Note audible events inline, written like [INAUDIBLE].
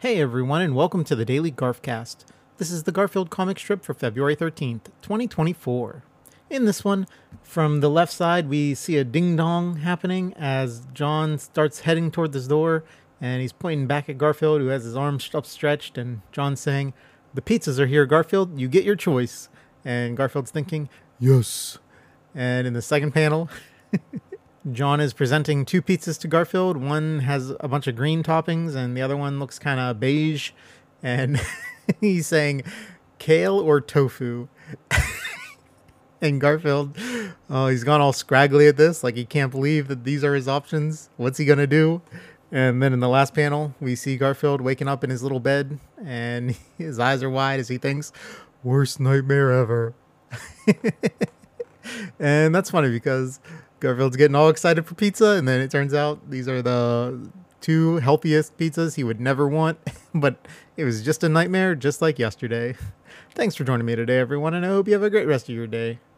Hey everyone, and welcome to the Daily Garfcast. This is the Garfield comic strip for February 13th, 2024. In this one, from the left side, we see a ding dong happening as Jon starts heading toward this door, and he's pointing back at Garfield, who has his arms upstretched, and Jon's saying, The pizzas are here, Garfield, you get your choice. And Garfield's thinking, Yes. And in the second panel, [LAUGHS] Jon is presenting two pizzas to Garfield. One has a bunch of green toppings, and the other one looks kind of beige. And [LAUGHS] he's saying, kale or tofu. [LAUGHS] and Garfield, oh, he's gone all scraggly at this. Like, he can't believe that these are his options. What's he going to do? And then in the last panel, we see Garfield waking up in his little bed, and [LAUGHS] his eyes are wide as he thinks, worst nightmare ever. and that's funny because Garfield's getting all excited for pizza, and then it turns out these are the two healthiest pizzas he would never want, [LAUGHS] but it was just a nightmare, just like yesterday. [LAUGHS] Thanks for joining me today, everyone, and I hope you have a great rest of your day.